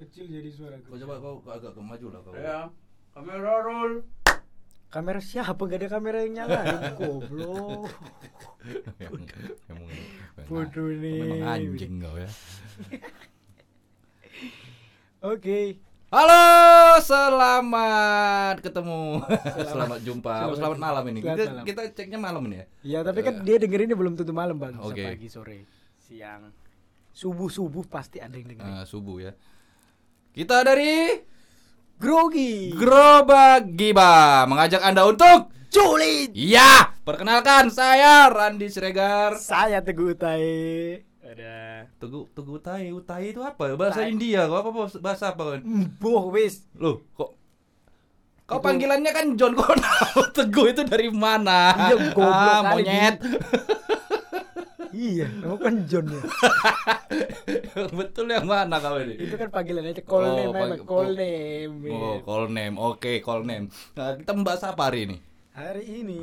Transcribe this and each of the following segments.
Kecil jadi suara Kau coba kau kau agak ke maju lah kau. Ya. Kamera roll. Kamera siapa? Gak ada kamera yang nyala. Goblok. Emang- Bodoh nih. Memang anjing kau ya. Oke. Halo, selamat ketemu. Selamat, jumpa. Apa Selamat- selamat malam ini. selamat Kita, malam. kita ceknya malam ini ya. Ya tapi kan dia dengerinnya belum tentu malam bang. Bisa Oke. Pagi sore siang subuh subuh pasti ada yang dengerin. Eh, subuh ya. Kita dari Grogi. Gerobak Giba mengajak Anda untuk Culit. Ya, perkenalkan saya Randi Siregar. Saya Teguh Utai. Ada. Teguh Teguh Utai, Utai itu apa? Bahasa Tai. India, kok apa apa- bahasa apa kan? Boh wis. Loh, kok Kau Itu- panggilannya kan John tahu Teguh itu dari mana? Iya, goblok ah, monyet. Iya, kamu kan John ya. Betul yang mana kau ini? Itu kan panggilan aja call Oh, name pang- call oh. name. Oh, call name. Oke, call name. Nah, kita membahas apa hari ini? Hari ini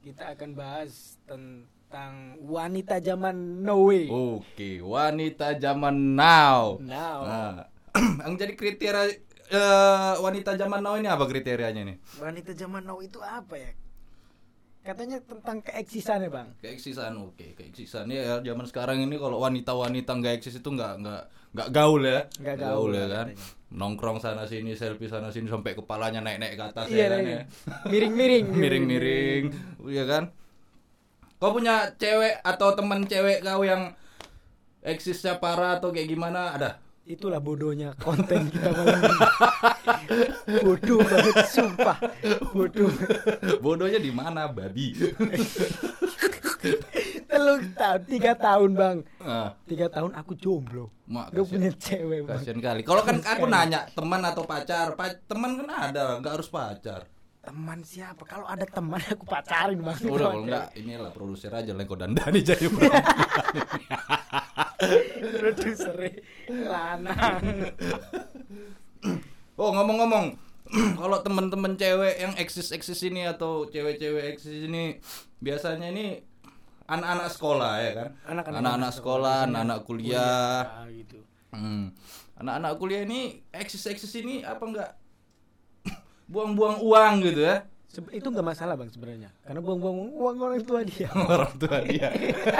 kita akan bahas tentang wanita zaman now. Oke, wanita zaman now. Now. Nah, yang jadi kriteria eh, wanita zaman now ini apa kriterianya nih? Wanita zaman now itu apa ya? Katanya tentang keeksisannya, Bang. Keeksisan, oke, keeksisan ya zaman sekarang ini kalau wanita-wanita nggak eksis itu nggak nggak nggak gaul ya, Nggak gaul ya lah kan, katanya. nongkrong sana sini, selfie sana sini sampai kepalanya naik-naik ke atas Iya, ya kan iya. ya, Miring-miring. miring-miring, ya kan. Kau punya cewek atau teman cewek kau yang eksisnya parah atau kayak gimana? Ada? Itulah bodohnya konten kita malam ini. Bodoh banget, sumpah. Bodoh. Bodohnya di mana, babi? Telur tahun, tiga tahun, Bang. Ah, Tiga tahun aku jomblo. mak, Gak punya cewek, Bang. Kasian kali. Kalau kan aku nanya teman atau pacar, Pa- teman kan ada, nggak harus pacar. Teman siapa? Kalau ada teman aku pacarin, Bang. Udah kalau enggak inilah produser aja kau dandani jadi. Produser lanang. Oh ngomong-ngomong, kalau teman-teman cewek yang eksis-eksis ini atau cewek-cewek eksis ini biasanya ini anak-anak sekolah ya kan? Anak-anak sekolah, anak-anak kuliah. Ah, gitu. Hmm. Anak-anak kuliah ini eksis-eksis ini apa enggak buang-buang uang gitu ya? Sebe- itu nggak masalah bang sebenarnya karena buang-buang uang orang tua dia Orang tua dia.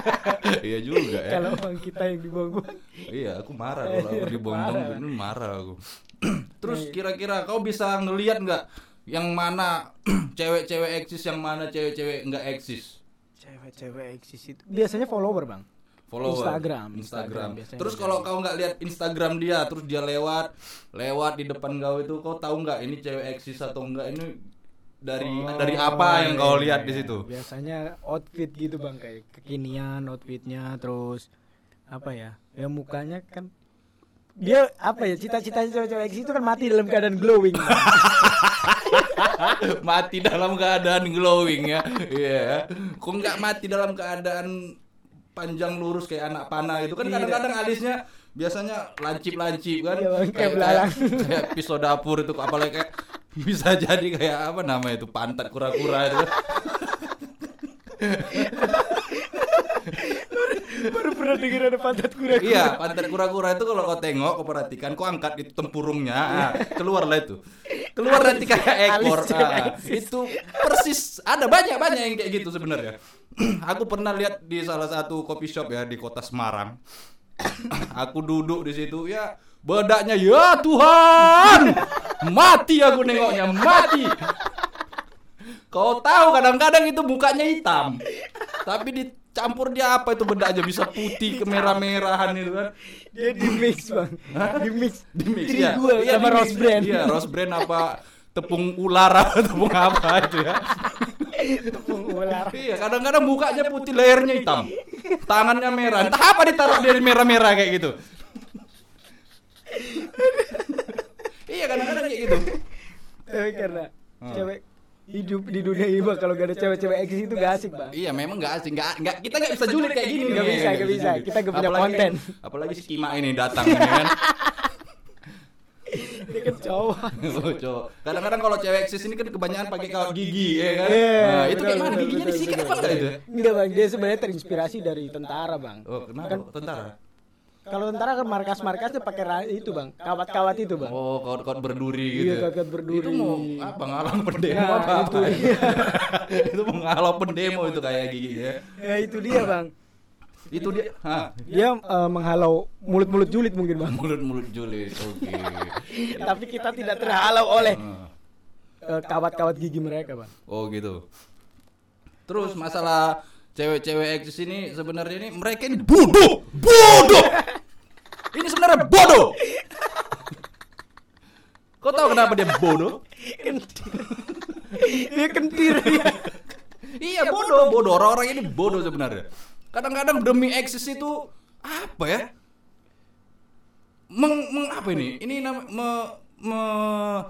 iya juga ya. kalau uang kita yang dibuang-buang Iya, aku marah kalau aku dibuang-buang Marah. ini marah aku. Terus kira-kira kau bisa ngelihat nggak yang mana cewek-cewek eksis, yang mana cewek-cewek nggak eksis? cewek-cewek eksis itu biasanya follower bang Follower. Instagram, Instagram. Instagram biasanya Terus kalau kau nggak lihat Instagram dia, terus dia lewat, lewat di depan kau itu, kau tahu nggak ini cewek eksis atau enggak? Ini dari Oh, dari apa yang kau iya, lihat di iya. situ? biasanya outfit gitu bang kayak kekinian outfitnya terus apa ya ya mukanya kan dia apa ya cita-citanya cewek-cewek itu kan mati dalam keadaan glowing mati dalam keadaan glowing ya. Iya. Kok nggak mati dalam keadaan panjang lurus kayak anak panah itu kan Iya. kadang-kadang alisnya biasanya lancip-lancip kan Iya, Bang, kayak belalang. kayak pisau dapur itu apalagi kayak bisa jadi kayak apa namanya itu pantat kura-kura itu. Baru pernah dengar ada pantat kura-kura. Iya pantat kura-kura itu kalau kau tengok kau perhatikan kau angkat itu tempurungnya ah, keluarlah itu. Keluar nanti kayak ekor ah, itu persis ada banyak banyak yang kayak gitu sebenarnya. Aku pernah lihat di salah satu coffee shop ya di kota Semarang. Aku duduk di situ ya bedaknya ya Tuhan mati aku nengoknya mati. Kau tahu kadang-kadang itu mukanya hitam. Tapi dicampur dia apa itu bedaknya bisa putih kemerah-merahan itu kan? Dia di mix bang. Di mix. Di mix ya Iya, sama rose brand. Iya rose brand apa tepung ular apa tepung apa itu ya? Tepung ular. Iya kadang-kadang mukanya putih lehernya hitam. Tangannya merah. Entah apa ditaruh dari merah-merah kayak gitu iya kadang-kadang kayak gitu tapi karena Hmm. cewek hidup di dunia ini bang kalau gak ada cewek-cewek eksis itu gak asik bang Iya memang nggak asing nggak nggak kita nggak bisa julid kayak gini Nggak nih. bisa, nggak bisa. Kita nggak punya Apalagi- konten. apalagi si Kima ini datang ini kan dia kan cowok Oh, cowok. kadang-kadang kalau cewek eksis ini kan kebanyakan pakai kawat gigi ya kan Iya, nah, itu kayak mana giginya disikat apa enggak itu Enggak bang, dia sebenarnya terinspirasi dari tentara bang. oh kenapa Kan tentara kalau tentara kan markas-markasnya pakai ra- itu bang, kawat-kawat itu bang. Oh, kaut-kaut berduri Iya, gitu. ya. kaut-kaut berduri. Itu mau apa ngalang pendemo Nah, apa? itu dia. itu menghalau pendemo itu kayak gigi ya. Ya itu dia bang. Itu dia. Hah. Dia eh, menghalau mulut-mulut julid mungkin bang. Mulut-mulut julid. Oke. Tapi kita tidak terhalau oleh eh, kawat-kawat gigi mereka bang. Oh gitu. Terus masalah cewek-cewek eksis ini sebenarnya ini mereka ini bodoh, bodoh. Ini sebenarnya bodoh. Kau tahu kenapa dia bodoh? Dia kentir ya. Iya bodoh, bodoh. Orang-orang ini bodoh sebenarnya. Kadang-kadang demi eksis itu apa ya? Meng, meng- apa ini? Ini nama me, me-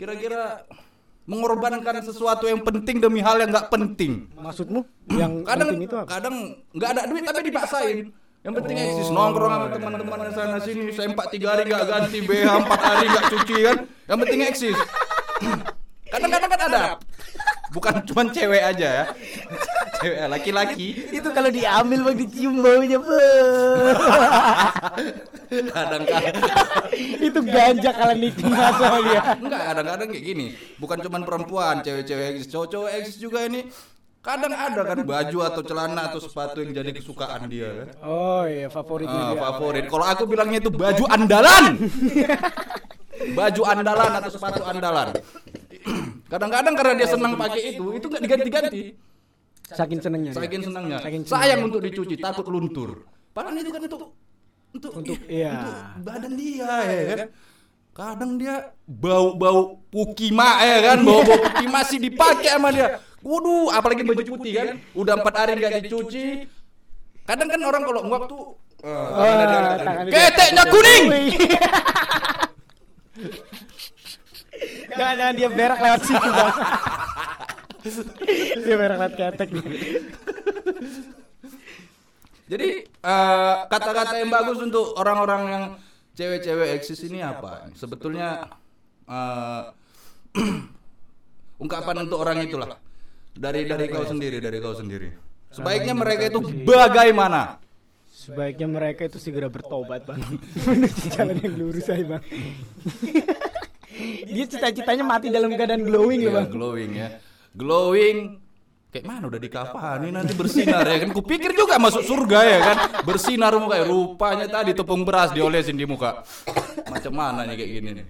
kira-kira mengorbankan sesuatu yang penting demi hal yang nggak penting. Maksudmu? Yang kadang penting itu apa? kadang nggak ada duit tapi dipaksain. Yang penting eksis nongkrong sama teman-teman sana sini sempak tiga hari nggak ganti BH empat hari nggak cuci kan? Yang penting eksis kadang-kadang kan ada. Bukan cuma cewek aja ya cewek laki-laki Itu kalau diambil bang dicium baunya kadang-kadang itu ganja kalau nikmat sama dia. enggak kadang-kadang kayak gini bukan cuma perempuan cewek-cewek eksis cowok-cowok eksis juga ini kadang ada kan baju atau celana atau sepatu yang jadi kesukaan dia kan Oh iya favoritnya Ah, dia. favorit. Kalau aku bilangnya itu baju andalan. baju andalan atau sepatu andalan. Kadang-kadang karena dia senang pakai itu, itu nggak diganti-ganti. Saking senengnya. Saking senangnya. Saking Sayang untuk dicuci, takut luntur. Padahal itu kan untuk untuk Untuk iya. untuk badan dia ya kan. Kadang dia bau-bau pukima ya kan, bau-bau pukima masih dipakai sama dia. Waduh, apalagi baju putih kan, udah empat hari nggak dicuci. Kadang kan orang kalau nguap tuh tangannya dia- Keteknya kuning. Jangan jangan dia berak lewat situ bang. Dia berak lewat ketek. Jadi eh, kata-kata yang bagus untuk orang-orang yang cewek-cewek eksis ini apa? Sebetulnya eh, ungkapan untuk orang itulah. Dari dari kau sendiri, dari kau sendiri. Sebaiknya mereka itu bagaimana? Sebaiknya mereka itu segera bertobat bang. Menuju jalan yang lurus aja bang. dia cita-citanya mati dalam keadaan glowing ya Ya, bang. glowing ya. Glowing kayak mana udah dikafani nanti bersinar ya kan kupikir juga masuk surga ya kan bersinar muka rupanya tadi tepung beras diolesin di muka macam mana nih kayak gini nih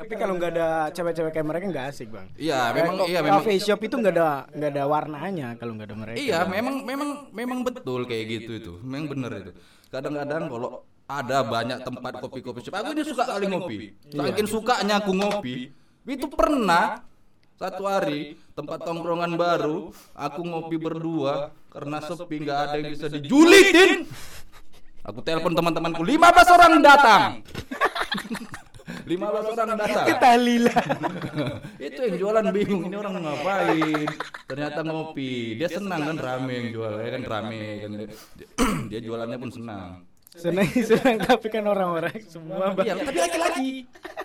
Tapi kalau nggak ada cewek-cewek kayak mereka nggak asik bang. Iya, memang iya memang Coffee shop itu nggak ada nggak ada warnanya kalau nggak ada mereka. Iya, memang memang memang betul kayak gitu itu. Memang bener itu. Kadang-kadang kalau ada banyak tempat kopi-kopi shop, aku ini suka kali ngopi. Saking sukanya aku ngopi, itu pernah satu hari tempat tongkrongan baru, aku ngopi berdua karena sepi nggak ada yang bisa dijulitin. Aku telepon teman-temanku, 15 orang datang. 15 orang datang. Tahlilan. itu yang jualan bingung ini orang ngapain ternyata ngopi dia senang kan rame yang jual ya kan rame kan dia jualannya pun senang senang senang tapi kan orang-orang semua iya tapi laki-laki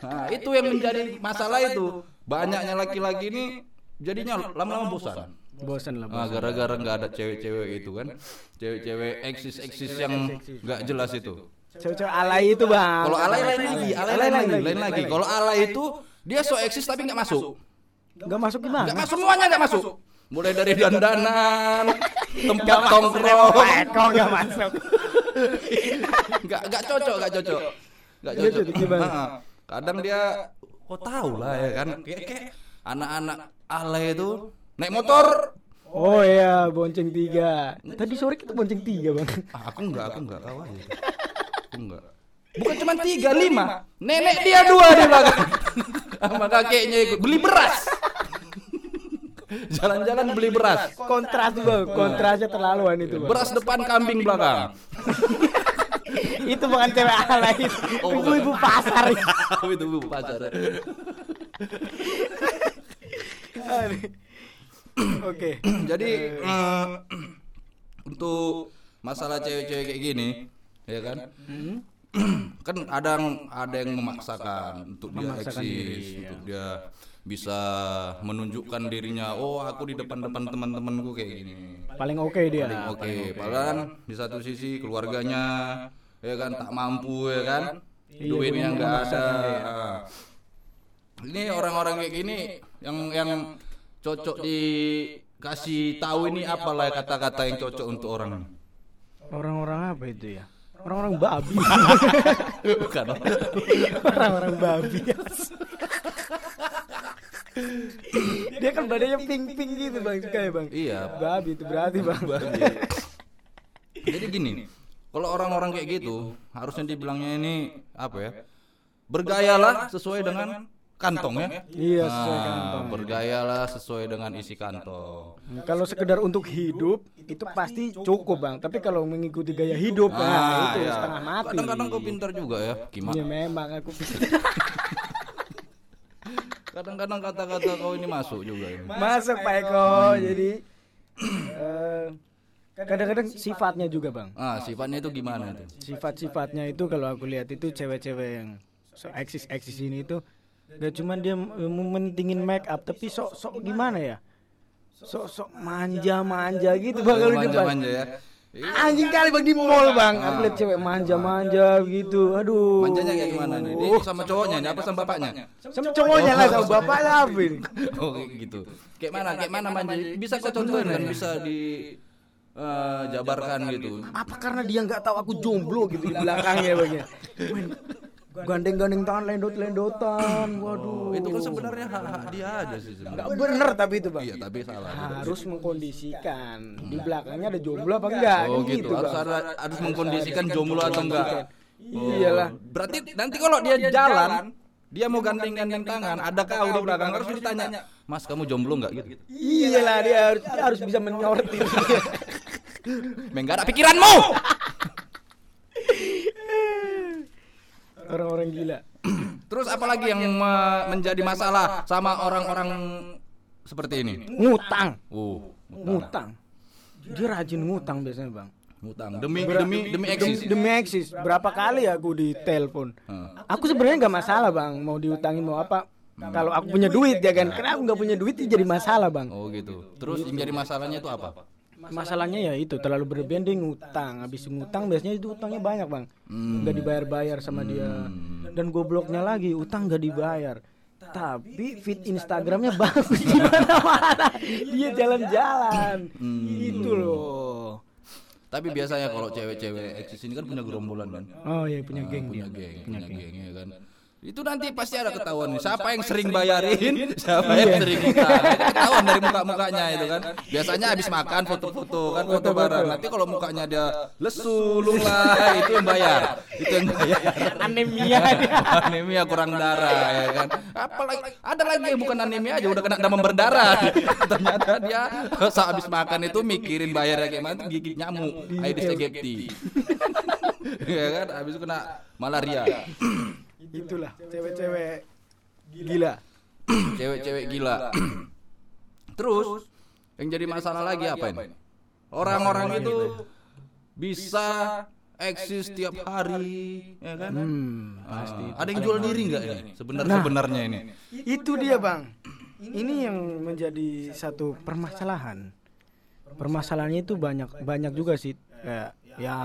nah itu yang menjadi masalah itu banyaknya laki-laki ini jadinya lama-lama bosan Bosan lah. Nah, bosan. gara-gara nggak ada cewek-cewek itu kan cewek-cewek eksis eksis yang nggak jelas itu Cewek-cewek alay itu bang. kalau alay lain lagi alay lain lagi lain lagi kalau alay itu dia so eksis tapi nggak masuk Nggak masuk gimana? Nggak masuk semuanya nggak masuk. Mulai dari dandanan, tempat tongkrong. Kok nggak masuk? Nggak nggak cocok, nggak cocok. Nggak Iya, cocok. Nah, Kadang dia kok tahu lah ya kan. Kayak kayak anak-anak alay itu naik motor. Oh iya, bonceng tiga. Tadi sore kita bonceng tiga bang. Ah, aku enggak, aku enggak kawan. Aku enggak. Bukan cuma tiga, lima. Nenek dia dua di belakang. Sama kakeknya ikut beli beras. Jalan-jalan beli beras. Kontras bang, kontrasnya terlaluan itu bang. Beras depan kambing belakang. itu bukan cewek alay, itu Oh, ibu-ibu pasar. Oh, itu bu pacar. Oke. Jadi untuk masalah cewek-cewek kayak gini, ya kan? kan ada yang ada yang memaksakan untuk dia Memaksakan eksis, diri, iya. untuk dia bisa menunjukkan dirinya. Oh, aku di depan-depan teman-temanku kayak gini. Paling oke dia. Paling oke. Padahal di satu sisi keluarganya ya kan tak mampu ya kan Iya, duitnya duitnya nggak ada. Ah. ini orang-orang kayak gini yang yang cocok dikasih tahu ini apalah kata-kata yang cocok untuk orang ini Orang-orang apa itu ya? Orang-orang babi. bukan Orang-orang babi. Dia kan badannya pink-pink gitu bang, suka ya bang? Iya. Babi itu berarti bang. jadi gini kalau orang-orang kayak gitu harusnya dibilangnya ini apa ya bergayalah sesuai dengan kantong ya Iya, sesuai Nah, kantong. bergayalah sesuai dengan isi kantong Kalau sekedar untuk hidup itu pasti cukup bang. Tapi kalau mengikuti gaya hidup, nah, Ah, itu iya. setengah mati. kadang-kadang kau pintar juga ya gimana Ya memang aku kadang-kadang kata-kata kau ini masuk juga ini masuk Pak Eko. Jadi eh, kadang-kadang sifatnya juga bang. ah sifatnya itu gimana itu? Sifat-sifatnya itu kalau aku lihat itu cewek-cewek yang so eksis eksis ini itu gak cuman dia mementingin make up tapi sok sok gimana ya? Sok sok manja manja gitu bang kalau di depan. manja-manja ya. Anjing kali bang di mall bang. Aku lihat cewek manja manja gitu. Aduh. Manjanya kayak gimana nih? Dia sama cowoknya ini apa sama bapaknya? Sama cowoknya lah sama bapaknya apa ini oh gitu. Kayak mana kayak mana manja bisa kau contohin kan? bisa di eh, jabarkan gitu. apa karena dia nggak tahu aku jomblo gitu di belakangnya bang ya? Gandeng-gandeng tangan lendot-lendotan waduh. itu kan sebenarnya hak-hak dia aja sih sebenarnya. Nggak bener tapi itu bang. Iya tapi salah. Harus mengkondisikan. Di belakangnya ada jomblo apa enggak? Oh Kan gitu. harus Bang. ada harus mengkondisikan jomblo atau enggak? Iyalah berarti nanti kalau dia jalan dia mau gandeng-gandeng tangan ada kau di belakang? harus ditanya? mas kamu jomblo enggak? Gitu. Iyalah dia harus, dia harus bisa menyortir Menggak ada pikiranmu. Orang-orang gila. Terus apalagi yang me- menjadi masalah sama orang-orang seperti ini? Ngutang. Uh ngutang. Dia rajin ngutang biasanya bang. Ngutang. Demi demi demi eksis. demi eksis. Berapa kali aku ditelepon? Heeh. aku sebenarnya nggak masalah bang. Mau diutangin mau apa. Kalau aku punya duit ya kan? Karena aku nggak punya duit itu jadi masalah bang? Oh gitu. Terus yang jadi masalahnya itu apa masalahnya ya itu terlalu berlebihan dia ngutang. Habis ngutang biasanya itu utangnya banyak bang. Hmm. nggak dibayar-bayar sama dia. Dan gobloknya lagi utang nggak dibayar. Tapi feed Instagramnya bagus di mana-mana. Dia jalan-jalan. Hmm. itu loh. Tapi biasanya kalau cewek-cewek eksis ini kan punya gerombolan kan? oh iya punya geng punya dia geng punya geng ya kan itu nanti pasti ada ketahuan nih siapa yang sering bayarin siapa yang sering utang ketahuan dari muka mukanya itu kan. Biasanya habis makan foto-foto kan foto bareng. Nanti kalau mukanya dia lesu lunglai itu yang bayar. Itu yang bayar. Anemia anemia kurang darah ya kan? Apalagi ada lagi yang bukan anemia aja udah kena demam berdarah. Ternyata dia saat habis makan itu mikirin bayarnya kayak mana gigit nyamuk Aedes aegypti. Ya kan? Habis kena malaria itulah cewek-cewek gila. cewek-cewek gila. terus yang jadi masalah lagi apa ini? orang-orang itu bisa eksis tiap hari ya kan? Hmm, pasti ada yang jual diri nggak ini? Sebenarnya sebenarnya ini. itu dia bang. Ini yang menjadi satu permasalahan. Permasalahannya itu banyak banyak juga sih ya, ya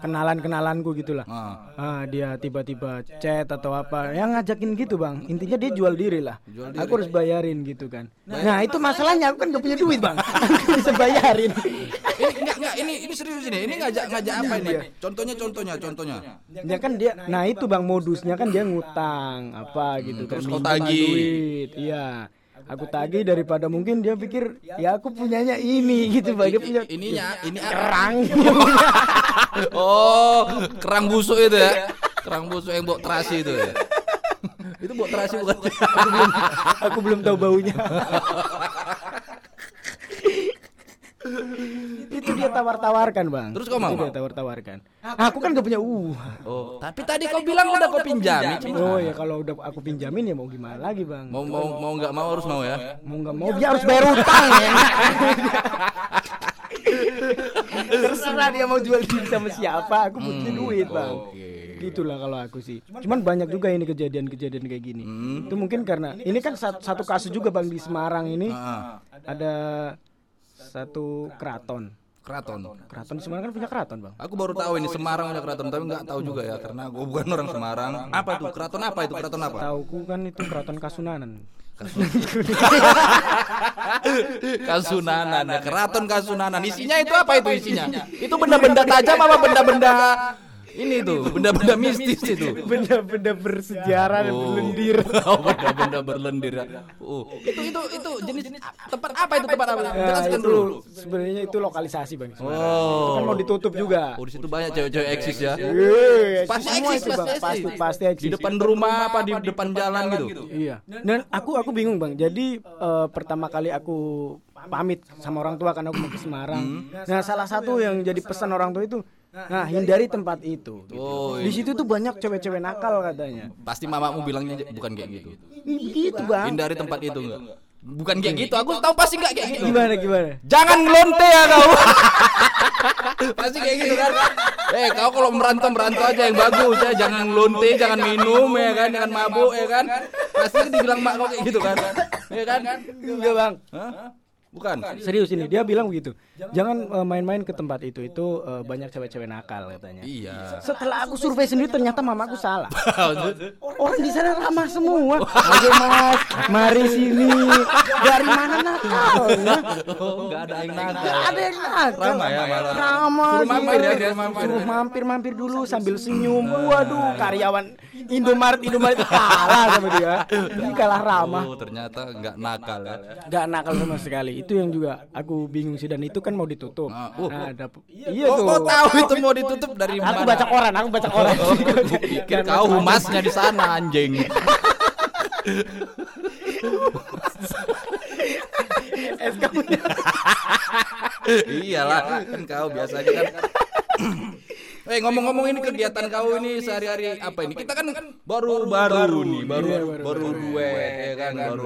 kenalan kenalanku gitulah. Ah, ah dia tiba-tiba chat atau apa yang ngajakin gitu bang. Intinya dia jual diri lah. Jual aku harus bayarin gitu kan. Nah itu masalahnya aku kan gak punya duit bang. Aku bisa bayarin. Ini enggak enggak ini ini serius ini. Ini ngajak ngajak apa ini? Contohnya contohnya contohnya. Dia kan dia nah itu bang. Modusnya kan dia ngutang apa gitu terus kan kau minta tagih. duit. Iya aku tagih daripada mungkin dia pikir ya aku punyanya ini gitu bang dia punya ininya ini kerang. Oh kerang busuk itu ya? Kerang busuk yang bawa terasi itu ya? Itu bawa terasi bukan? Aku belum tahu baunya. itu dia tawar-tawarkan bang. Terus kau mau? dia tawar-tawarkan. Aku kan gak punya uh oh tapi tadi kau bilang udah kau pinjami. oh ya kalau udah aku pinjamin ya mau gimana lagi bang? Mau mau mau nggak mau harus mau ya? Mau nggak mau dia harus bayar utang ya. terserah dia mau jual diri sama siapa aku punya duit bang. oke. Itulah kalau aku sih. Cuman banyak juga ini kejadian-kejadian kayak gini. Itu mungkin karena ini kan satu, satu kasus juga bang di Semarang ini. Ah, ada satu keraton. Keraton. Keraton di Semarang kan punya keraton bang. Aku baru tahu ini Semarang punya keraton, tapi nggak tahu juga ya karena gue bukan orang Semarang. Apa tuh keraton apa itu keraton apa? Tauku kan itu keraton Kasunanan. Kasunanan, ya, keraton Kasunanan. Isinya itu apa itu isinya? Itu benda-benda tajam apa benda-benda ini tuh, benda-benda mistis itu. Benda-benda bersejarah dan Oh. berlendir. Oh, benda-benda berlendir. ya. Oh, itu itu itu jenis tempat apa itu tempat apa? Nah, Jelaskan dulu. sebenarnya itu lokalisasi bang. Oh. Itu kan mau ditutup juga. Oh, di situ banyak cewek-cewek eksis ya. Iya, Pasti semua eksis, pasti. Pasti pasti eksis. Di depan rumah apa di depan jalan gitu? Iya. Dan aku aku bingung bang. Jadi eh, pertama kali aku pamit sama orang tua karena aku mau ke Semarang. Nah salah satu yang jadi pesan orang tua itu, nah hindari tempat itu. gitu. Oh, Di situ tuh banyak cewek-cewek nakal katanya. Pasti mamamu bilangnya bukan kayak gitu. Gitu bang. Hindari tempat itu enggak? Bukan kayak gitu. Aku tahu pasti enggak kayak gitu. Gimana gimana? Jangan ngelonte ya kau. Pasti kayak gitu kan. Eh, kau kalau merantau merantau aja yang bagus ya. Jangan ngelonte, jangan minum ya kan, jangan mabuk ya kan. Pasti dibilang mak kau kayak gitu kan. Ya kan? Enggak bang. Hah? Bukan. Serius ini dia bilang begitu. Jangan eh, main-main ke tempat itu. Itu eh, banyak cewek-cewek nakal katanya. Iya. Setelah aku survei sendiri ternyata mamaku salah. Orang di sana ramah semua. Ayo mas, mari sini. Dari mana nakal? Ya? Oh, enggak ada yang nakal. Gak ada yang nakal. Ramah ya malah. Ramah. Suruh mampir ya, sih. suruh mampir. Suruh mampir mampir dulu sambil senyum. Waduh, karyawan Indomaret Indomaret kalah sama dia. Ini kalah ramah. Oh, ternyata enggak nakal ya. Gak nakal sama sekali. Itu yang juga aku bingung sih dan itu kan mau ditutup. Ah, oh. Nah, ada iya Oh, tuh. kau tahu itu mau ditutup dari mana? Aku baca koran, aku baca koran. Oh, aku pikir kau humasnya di sana anjing. SK punya. Iyalah, kan kau biasanya kan. Eh ngomong-ngomong ini kegiatan kau ini sehari-hari apa ini? Kita kan baru baru nih, baru Iya, baru- baru duet ya kan, baru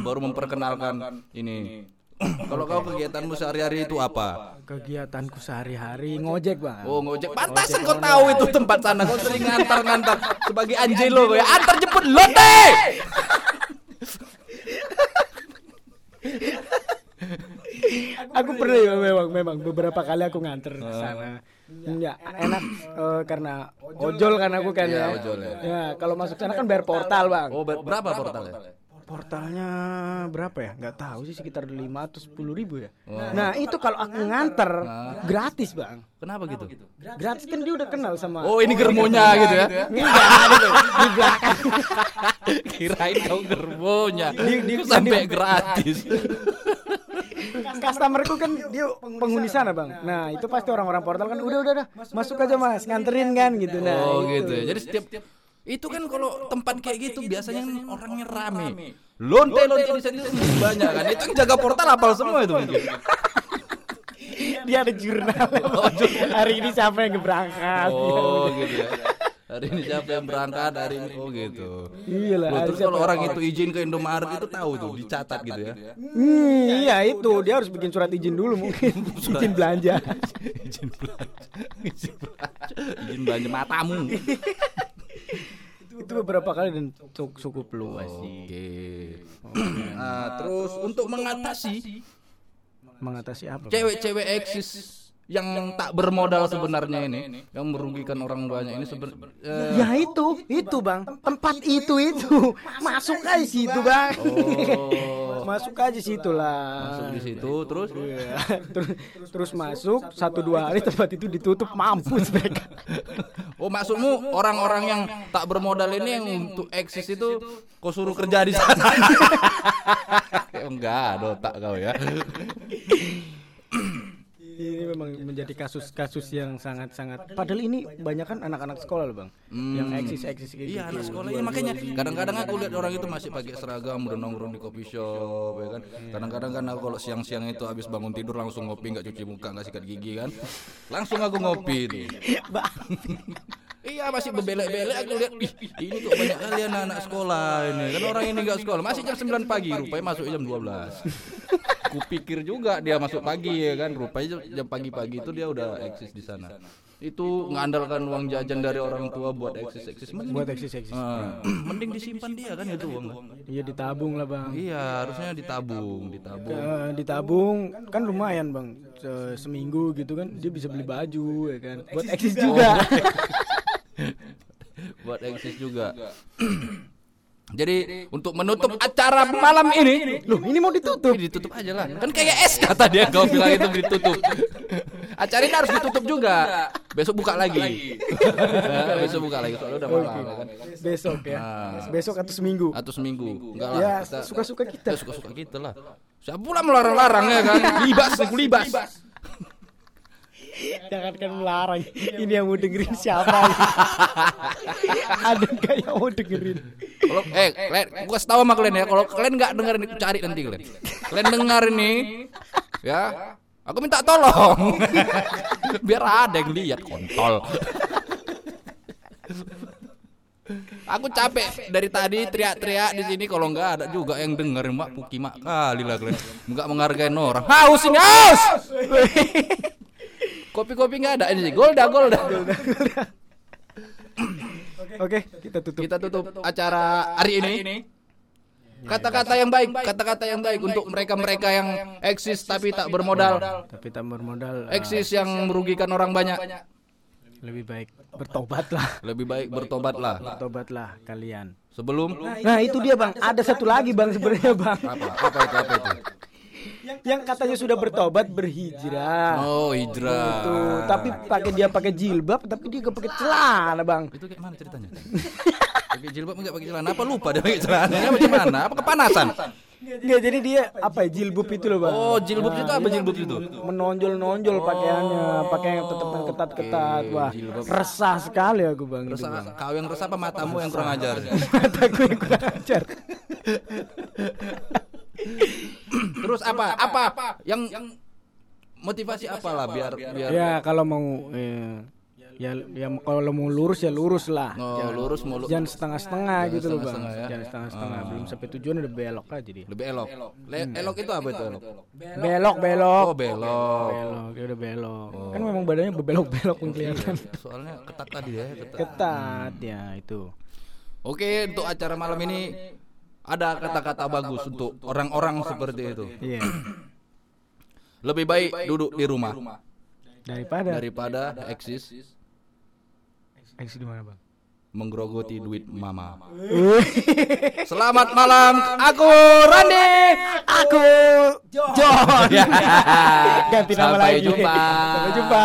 baru memperkenalkan ini. Kalau kau kegiatanmu sehari-hari itu apa? Kegiatanku sehari-hari ngojek, Bang. Oh ngojek, pantasan kau tahu itu tempat sana. Kau sering ngantar-ngantar sebagai Angelo kau ya. Antar jemput lote. aku pernah ya memang memang beberapa kali aku nganter ke sana. Ya, enak eh, karena ojol kan aku kan Iya, ya. ojol ya. Ya, kalau masuk sana kan bayar portal, Bang. Oh ber- berapa portalnya? Portalnya berapa ya? Nggak tahu sih sekitar 5 atau 10 ribu ya. Oh. Nah, itu kalau aku nganter gratis, Bang. Kenapa gitu? Gratis kan dia udah kenal sama Oh ini germonya gitu ya? Enggak, gitu. di belakang. Kirain kau germonya. Di- di- sampai gratis. Customerku kan dia penghuni sana bang. Nah itu pasti orang-orang portal kan udah udah udah masuk aja mas nganterin kan gitu. Nah Oh itu. gitu ya. Jadi setiap itu kan kalau tempat kayak gitu biasanya kan orangnya rame. Lonte lonte di sana itu banyak kan. Itu yang jaga portal apal semua itu mungkin. dia ada jurnal. Hari ini siapa yang berangkat? Oh gitu ya. Hari ini siapa yang berangkat hari ini oh gitu. Iya lah. Terus kalau orang itu izin ke Indomaret itu tahu tuh dicatat gitu ya. Hmm, iya itu dia harus bikin surat izin dulu mungkin izin belanja. izin belanja. Izin belanja. Izin belanja matamu. Itu beberapa kali dan cu- cukup luas sih. Oke. Nah, terus untuk mengatasi Mengatasi apa? Cewek-cewek eksis yang tak bermodal sebenarnya ini, yang merugikan orang banyak ini sebenarnya. Ya itu, itu bang, tempat itu itu masuk aja situ bang, Oh. masuk aja situ lah. masuk di situ terus Iya. terus terus masuk satu dua hari tempat itu ditutup mampus mereka. Oh maksudmu orang-orang yang tak bermodal ini yang untuk eksis itu kau suruh kerja di sana? Enggak, ada otak kau ya. Ini memang menjadi kasus-kasus yang sangat-sangat. Padahal ini banyak kan anak-anak sekolah loh bang, yang eksis-eksis kayak Iya gitu. anak sekolah ini makanya kadang-kadang aku lihat orang itu masih pakai seragam udah nongkrong di kopi shop ya kan. Kadang-kadang kan aku kalau siang-siang itu habis bangun tidur langsung ngopi nggak cuci muka nggak sikat gigi kan. Langsung aku ngopi itu. Iya masih bebelek-belek aku lihat Ih, ini kok banyak kali anak-anak sekolah ini kan orang ini nggak sekolah masih jam 9 pagi rupanya masuk jam 12 kupikir juga dia masuk pagi ya kan? Rupanya jam- pagi-pagi itu dia udah eksis di sana. Itu ngandalkan uang jajan dari orang tua buat eksis eksis mending, buat eksis eksis Ah, mending disimpan dia kan itu uang iya ditabung lah bang. Iya harusnya ditabung ditabung. Eh, ditabung. Kan lumayan bang. Se- seminggu gitu kan dia bisa beli baju ya kan? Buat eksis juga. Buat eksis juga jadi untuk menutup acara malam ini loh ini mau ditutup Ini ditutup aja lah. Kan kayak es kata dia kau bilang itu ditutup. Acara ini harus ditutup juga. Besok buka lagi. Ya, besok buka lagi soalnya udah malam ya kan. besok ya Ah. besok atau seminggu Atau seminggu. Enggak lah. ya kita- suka-suka kita kita suka-suka kita lah. Siapa pula melarang-larang ya kan? Libas libas. Jangan kan melarang ini yang mau dengerin siapa ada nggak yang mau dengerin? Kalau eh kalian gua kasih tahu sama kalian ya, kalau kalian nggak dengerin ini, cari nanti kalian. Kalian dengar ini ya. Aku minta tolong. Biar ada yang lihat kontol. Aku capek dari tadi teriak-teriak di sini. Kalau nggak ada juga yang dengerin mak puki mak kali lah kalian nggak menghargai orang. Haus ini haus kopi-kopi nggak ada. Ini golda golda. Oke kita tutup. Kita tutup acara hari ini. Kata-kata yang baik kata-kata yang baik untuk mereka-mereka yang eksis tapi tak bermodal. Tapi tak bermodal. Eksis yang merugikan orang banyak. Lebih baik bertobatlah. Lebih baik bertobatlah. Bertobatlah kalian. Sebelum? Nah itu dia bang. Ada satu lagi bang sebenarnya bang. Apa? Apa itu? Apa itu yang katanya sudah bertobat berhijrah. oh hijrah. Tuh, tapi pakai dia pakai jilbab tapi dia gak pakai celana bang. Itu kayak mana ceritanya? Pakai jilbab enggak pakai celana? Apa lupa dia pakai celananya macam mana? Apa kepanasan? Nggak, jadi dia apa ya jilbab itu loh bang? Oh jilbab itu apa jilbab itu? Menonjol nonjol pakaiannya pakai yang tetap yang ketat ketat wah resah sekali aku bang itu resah bang. kau yang resah apa matamu yang kurang ajar? Mataku yang kurang ajar terus apa? apa? Yang motivasi apalah biar biar ya kalau mau eh, ya ya kalau mau lurus ya lurus lah. Oh, jangan, lurus mau lu- jangan setengah setengah Jangan gitu loh bang. setengah-setengah ya. jangan setengah setengah belum sampai tujuan udah belok aja dia. Lebih elok. Le- elok itu apa itu elok? belok belok Oh, belok. belok dia udah belok. Kan memang badannya berbelok belok kelihatan. Soalnya ketat tadi ya, ketat. ketat ya itu. Oke, untuk acara malam ini ada kata-kata bagus untuk orang-orang seperti itu. iya. Lebih baik duduk di rumah. daripada daripada eksis. Eksi di mana bang? Menggerogoti duit mama. Selamat malam, aku Randi. aku John. Ganti nama Sampai lagi. jumpa. sampai jumpa